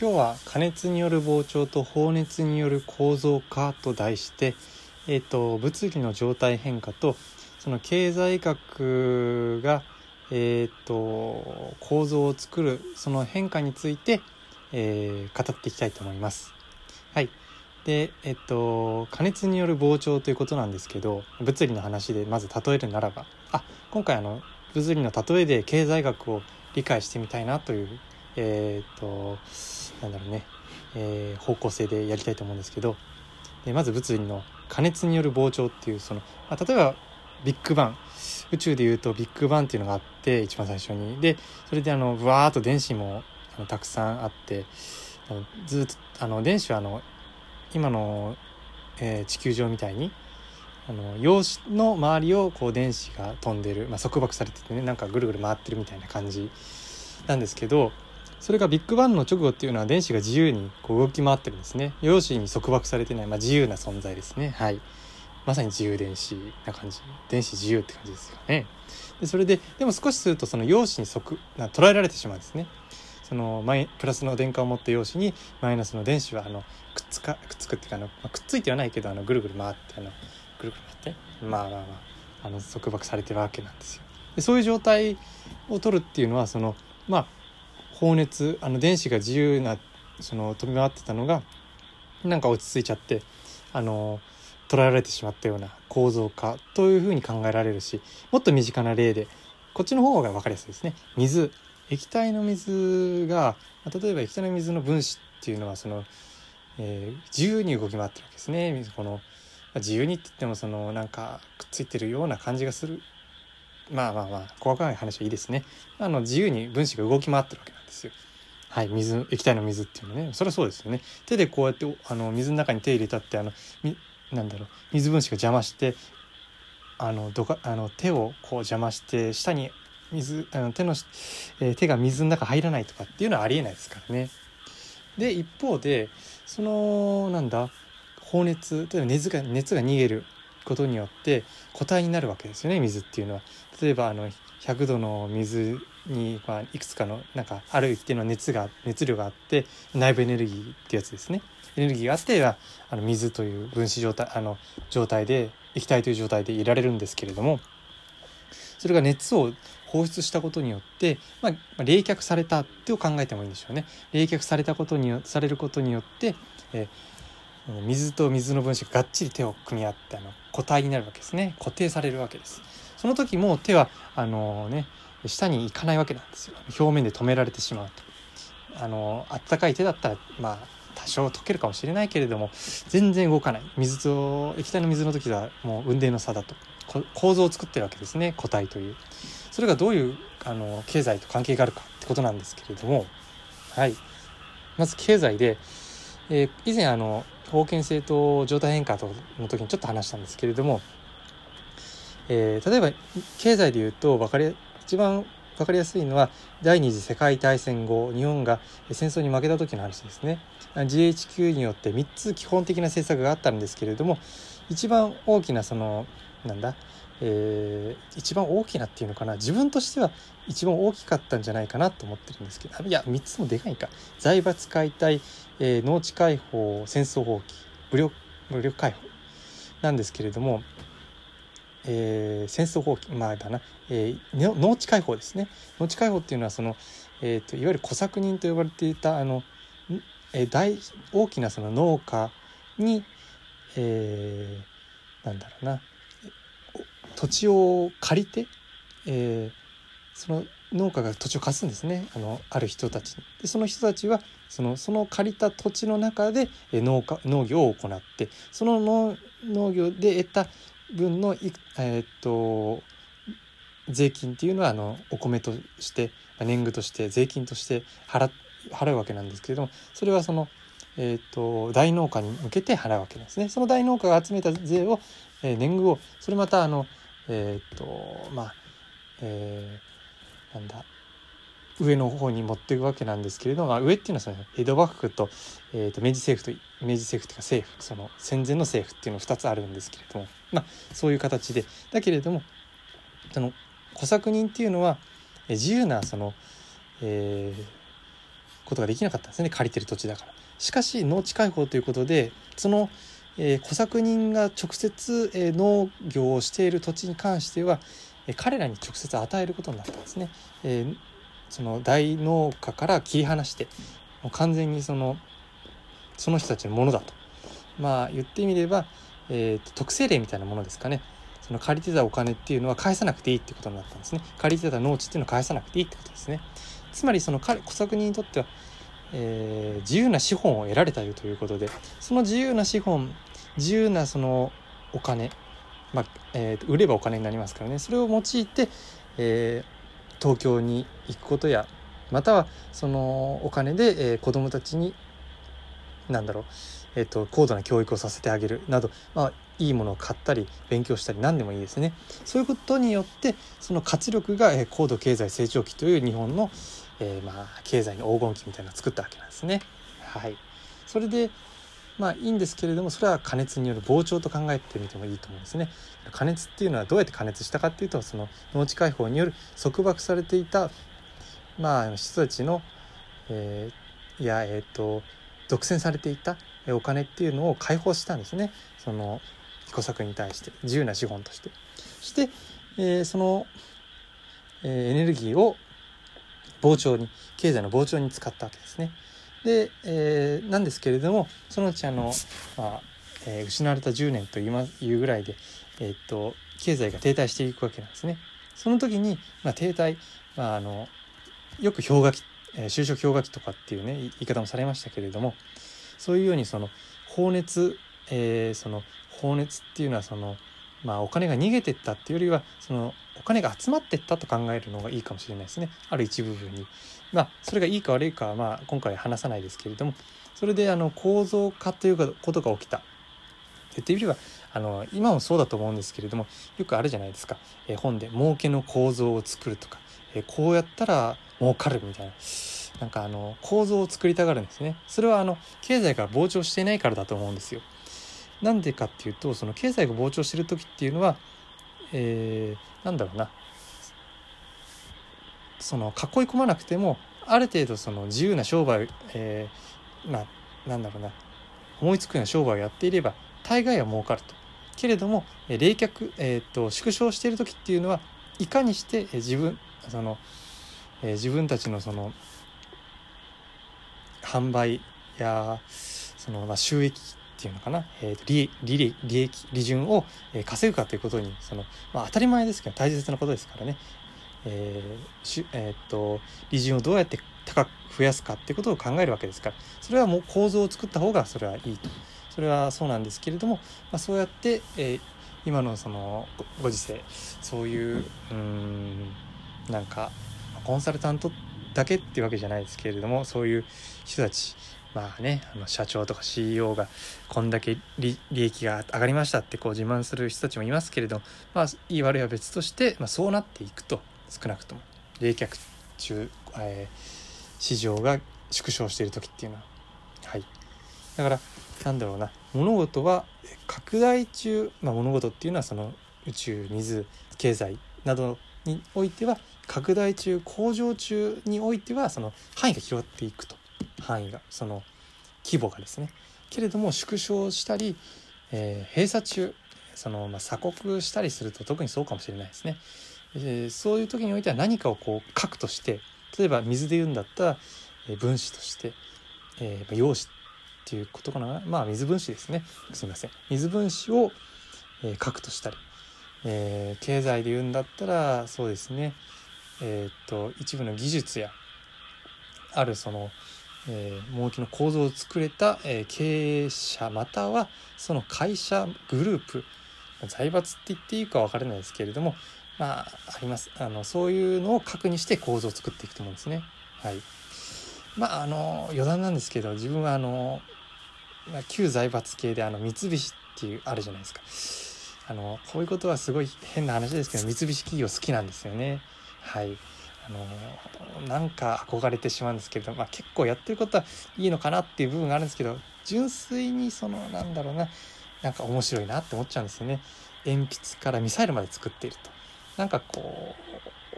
今日は加熱による膨張と放熱による構造化と題して、えーと、物理の状態変化とその経済学が、えーと、構造を作るその変化について、えー、語っていきたいと思います。はいでえっと加熱による膨張ということなんですけど物理の話でまず例えるならばあ今回あの物理の例えで経済学を理解してみたいなというえー、っとなんだろうね、えー、方向性でやりたいと思うんですけど。でまず物理の加熱による膨張っていうその、まあ、例えばビッグバン。宇宙でいうとビッグバンっていうのがあって一番最初に。でそれであのブワーッと電子もあのたくさんあってあのずっとあの電子はあの今の、えー、地球上みたいにあの陽子の周りをこう電子が飛んでる、まあ、束縛されててねなんかぐるぐる回ってるみたいな感じなんですけどそれがビッグバンの直後っていうのは電子が自由にこう動き回ってるんですね。陽子に束縛されてない、まあ、自由な存在ですね。はい。まさに自由電子な感じ。電子自由って感じですよね。でそれででも少しするとその陽子に即な捉えられてしまうんですね。そのマイプラスの電荷を持った陽子にマイナスの電子はあのくっつかくっつくっていうかあの、まあ、くっついてはないけどあのぐるぐる回ってあのぐるぐる回ってまあまあまああの束縛されてるわけなんですよ。でそういう状態を取るっていうのはそのまあ放熱あの電子が自由なその飛び回ってたのがなんか落ち着いちゃってあの捉えられてしまったような構造化というふうに考えられるしもっと身近な例でこっちの方が分かりやすいですね。水液体の水が例えば液体の水の分子っていうのはその、えー、自由に動き回ってるわけですね。この自由にって言ってもそのなんかくっついてるような感じがするまあまあまあ細かい話はいいですね。あの自由に分子が動き回ってるわけなんですよ。はい水液体の水っていうのね。それはそうですよね。手でこうやってあの水の中に手入れたってあのみなんだろう水分子が邪魔してあのどかあの手をこう邪魔して下に水あの手の、えー、手が水の中入らないとかっていうのはありえないですからね。で一方でそのなんだ放熱例えば熱が熱が逃げることによって固体になるわけですよね水っていうのは。例えばあの100度の水に、まあ、いくつかのなんかある一定の熱が熱量があって内部エネルギーってやつですねエネルギーがあってはあの水という分子状態あの状態で液体という状態でいられるんですけれどもそれが熱を放出したことによって、まあ、冷却されたって考えてもいいんでしょうね冷却されたことによされることによって、えー水と水の分子ががっちり手を組み合ってあの固体になるわけですね。固定されるわけです。その時も手はあのね下に行かないわけなんですよ。表面で止められてしまうと。あの温かい手だったらまあ多少溶けるかもしれないけれども全然動かない。水と液体の水の時はもう雲泥の差だと。構造を作ってるわけですね。固体という。それがどういうあの経済と関係があるかってことなんですけれどもはい。まず経済で、えー、以前あの封建性と状態変化との時にちょっと話したんですけれども、えー、例えば経済でいうと分かり一番分かりやすいのは第二次世界大戦後日本が戦争に負けた時の話ですね。GHQ によって3つ基本的な政策があったんですけれども一番大きなそのなんだえー、一番大きなっていうのかな自分としては一番大きかったんじゃないかなと思ってるんですけどいや3つもでかいか。財閥解体、えー、農地解放戦争放棄。武力武力解放なんですけれども、えー、戦争放棄まあだな、えー、農地解放ですね。農地解放っていうのはその、えーと、いわゆる小作人と呼ばれていたあの、えー、大大きなその農家に、えー、なんだろうな。土地を借りて、えー、その農家が土地を貸すんですねあのある人たちに。でその人たちはそのその借りた土地の中で農家農業を行ってその農農業で得た分のえー、っと税金っていうのはあのお米として年貢として税金として払払うわけなんですけれどもそれはその、えーと大農家に向けて払うわけなんですね。その大農家が集めた税を、えー、年貢をそれまたあのえー、っとまあえー、なんだ上の方に持っていくわけなんですけれども、まあ、上っていうのはその江戸幕府と,、えー、と明治政府と明治政府というか政府その戦前の政府っていうの2つあるんですけれども、まあ、そういう形で。だけれどもその小作人っていうのは自由なその、えー、ことができなかったんですね。借りてる土地だから。しかし農地開放ということでその、えー、小作人が直接、えー、農業をしている土地に関しては、彼らに直接与えることになったんですね、えー、その大農家から切り離してもう完全にそのその人たちのものだと。まあ言ってみれば、えーと、特性例みたいなものですかね。その借りてたお金っていうのは返さなくていいってことになったんですね。借りてた農地っていうのは返さなくていいってことですね。つまりその小作人にとっては、えー、自由な資本を得られたよということでその自由な資本自由なそのお金、まあえー、売ればお金になりますからね。それを用いて、えー、東京に行くことやまたはそのお金で、えー、子どもたちになんだろう、えーと、高度な教育をさせてあげるなど、まあ、いいものを買ったり勉強したり何でもいいですね。そういうことによってその活力が、えー、高度経済成長期という日本の、えー、まあ、経済の黄金期みたいなのを作ったわけなんですね。はい、それでまあいいんですけれどもそれは加熱による膨張と考えてみてもいいと思うんですね。加熱っていうのはどうやって加熱したかっていうとその農地開放による束縛されていたまあ人たちの、えー、いやえっ、ー、と独占されていたお金っていうのを解放したんですねその彦作に対して自由な資本としてそして、えー、その、えー、エネルギーを膨張に経済の膨張に使ったわけですね。で、えー、なんですけれどもそのうちあの、まあえー、失われた10年というぐらいで、えー、っと経済が停滞していくわけなんですね。その時に、まあ、停滞、まあ、あのよく氷河期えー、就職氷河期とかっていうね言い方もされましたけれどもそういうようにその放熱、えー、その放熱っていうのはそのまあお金が逃げてったっていうよりはそのお金が集まってったと考えるのがいいかもしれないですね。ある一部分に。まあそれがいいか悪いかはまあ今回話さないですけれども。それであの構造化ということが起きた。言ってみればあの今もそうだと思うんですけれどもよくあるじゃないですか、え、本で儲けの構造を作るとか、え、こうやったら儲かるみたいな。なんかあの構造を作りたがるんですね。それはあの経済が膨張していないからだと思うんですよ。なんでかっていうとその経済が膨張してる時っていうのは、えー、なんだろうなその囲い込まなくてもある程度その自由な商売、えー、まあなんだろうな思いつくような商売をやっていれば大概は儲かると。けれども冷却、えーと、縮小している時っていうのはいかにして自分そのえー、自分たちのその販売やその、まあ、収益っていうのかな、えーと、利利利益利潤を、稼ぐかということにその、まあ、当たり前ですけど大切なことですからね、えーしえーと、利潤をどうやって高く増やすかっていうことを考えるわけですから。それはもう構造を作った方がそれはいいと。それはそうなんですけれども、まあ、そうやって、えー、今のそのご時世そういううんなんかコンサルタントだけっていうわけじゃないですけれどもそういう人たちまあねあの社長とか CEO がこんだけ利益が上がりましたってこう自慢する人たちもいますけれどまあいい悪いは別として、まあ、そうなっていくと少なくとも。冷却中、えー、市場が縮小している時っていうのは。はい。だからなんだろうな。物事は拡大中、まあ、物事っていうのはその宇宙水経済などにおいては拡大中向上中においてはその範囲が広がっていくと。範囲がその規模がですね。けれども縮小したり、えー、閉鎖中その、まあ、鎖国したりすると特にそうかもしれないですね、えー、そういう時においては何かをこう核として例えば水で言うんだったら、え、分子として、えー、陽子っていうことかな。まあ水分子ですね。すみません。水分子を、え、核としたり、えー、経済で言うんだったらそうですね。えー、っと一部の技術やあるその、えー、儲けの構造を作れた、え、経営者またはその会社グループ財閥って言っていいか分からないですけれどもまあありますあのそういうのを核にして構造を作っていくと思うんですね。はい、まああの余談なんですけど自分はあの、旧財閥系であの三菱っていうあるじゃないですか。あのこういうことはすごい変な話ですけど三菱企業好きなんですよね。はいあのなんか憧れてしまうんですけれど、まあ、結構やってることはいいのかなっていう部分があるんですけど純粋にそのなんだろうななんか面白いなって思っちゃうんですよね。鉛筆からミサイルまで作っていると。なんかこ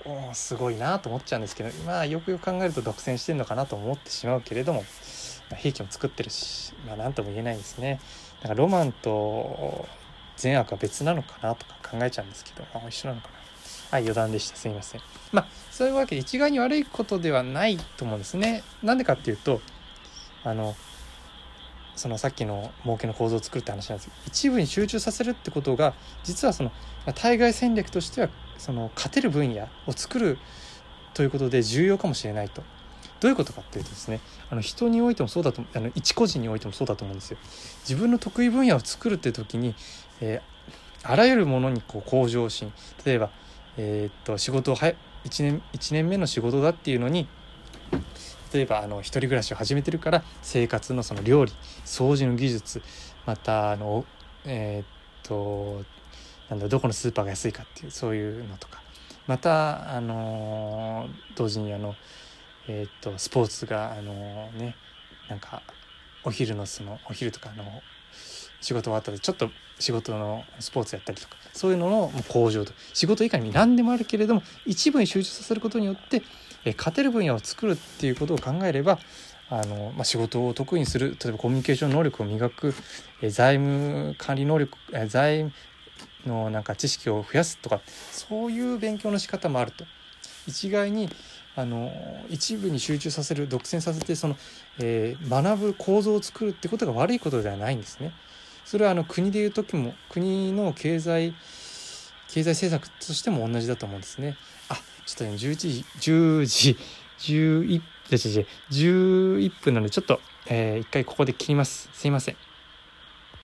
うすごいなと思っちゃうんですけどまあよくよく考えると独占してんのかなと思ってしまうけれども、まあ、兵器も作ってるし、まあ、何とも言えないですねだからロマンと善悪は別なのかなとか考えちゃうんですけど、まあ、一緒なのかなはい余談でしたすいませんまあそういうわけで一概に悪いことではないと思うんですねなんでかっていうとあのそのさっきの儲けの構造を作るって話なんですけど一部に集中させるってことが実はその対外戦略としてはその勝てる分野を作るということで重要かもしれないと。どういうことかっていうとですねあの人においてもそうだとあの一個人においてもそうだと思うんですよ。自分の得意分野を作るって時に、えー、あらゆるものにこう向上心例えば、えー、っと仕事をは1年 ,1 年目の仕事だっていうのに例えばあの一人暮らしを始めてるから生活のその料理掃除の技術またあのえー、っとなんだどこのスーパーが安いかっていうそういうのとか。またあの同時にあのえー、っとスポーツがあのねなんかお昼のそのお昼とかの仕事終わったでちょっと仕事のスポーツやったりとかそういうのの向上と仕事以外に何でもあるけれども一部に集中させることによってえ勝てる分野を作るっていうことを考えればあの、まあ、仕事を得意にする例えばコミュニケーション能力を磨くえ財務管理能力え財のなんか知識を増やすとかそういう勉強の仕方もあると。一概にあの一部に集中させる独占させてその、えー、学ぶ構造を作るってことが悪いことではないんですね。それはあの国でいう時も国の経済経済政策としても同じだと思うんですね。あちょっとね11時10時11 11分なのでちょっと、えー、一回ここで切ります。すいません。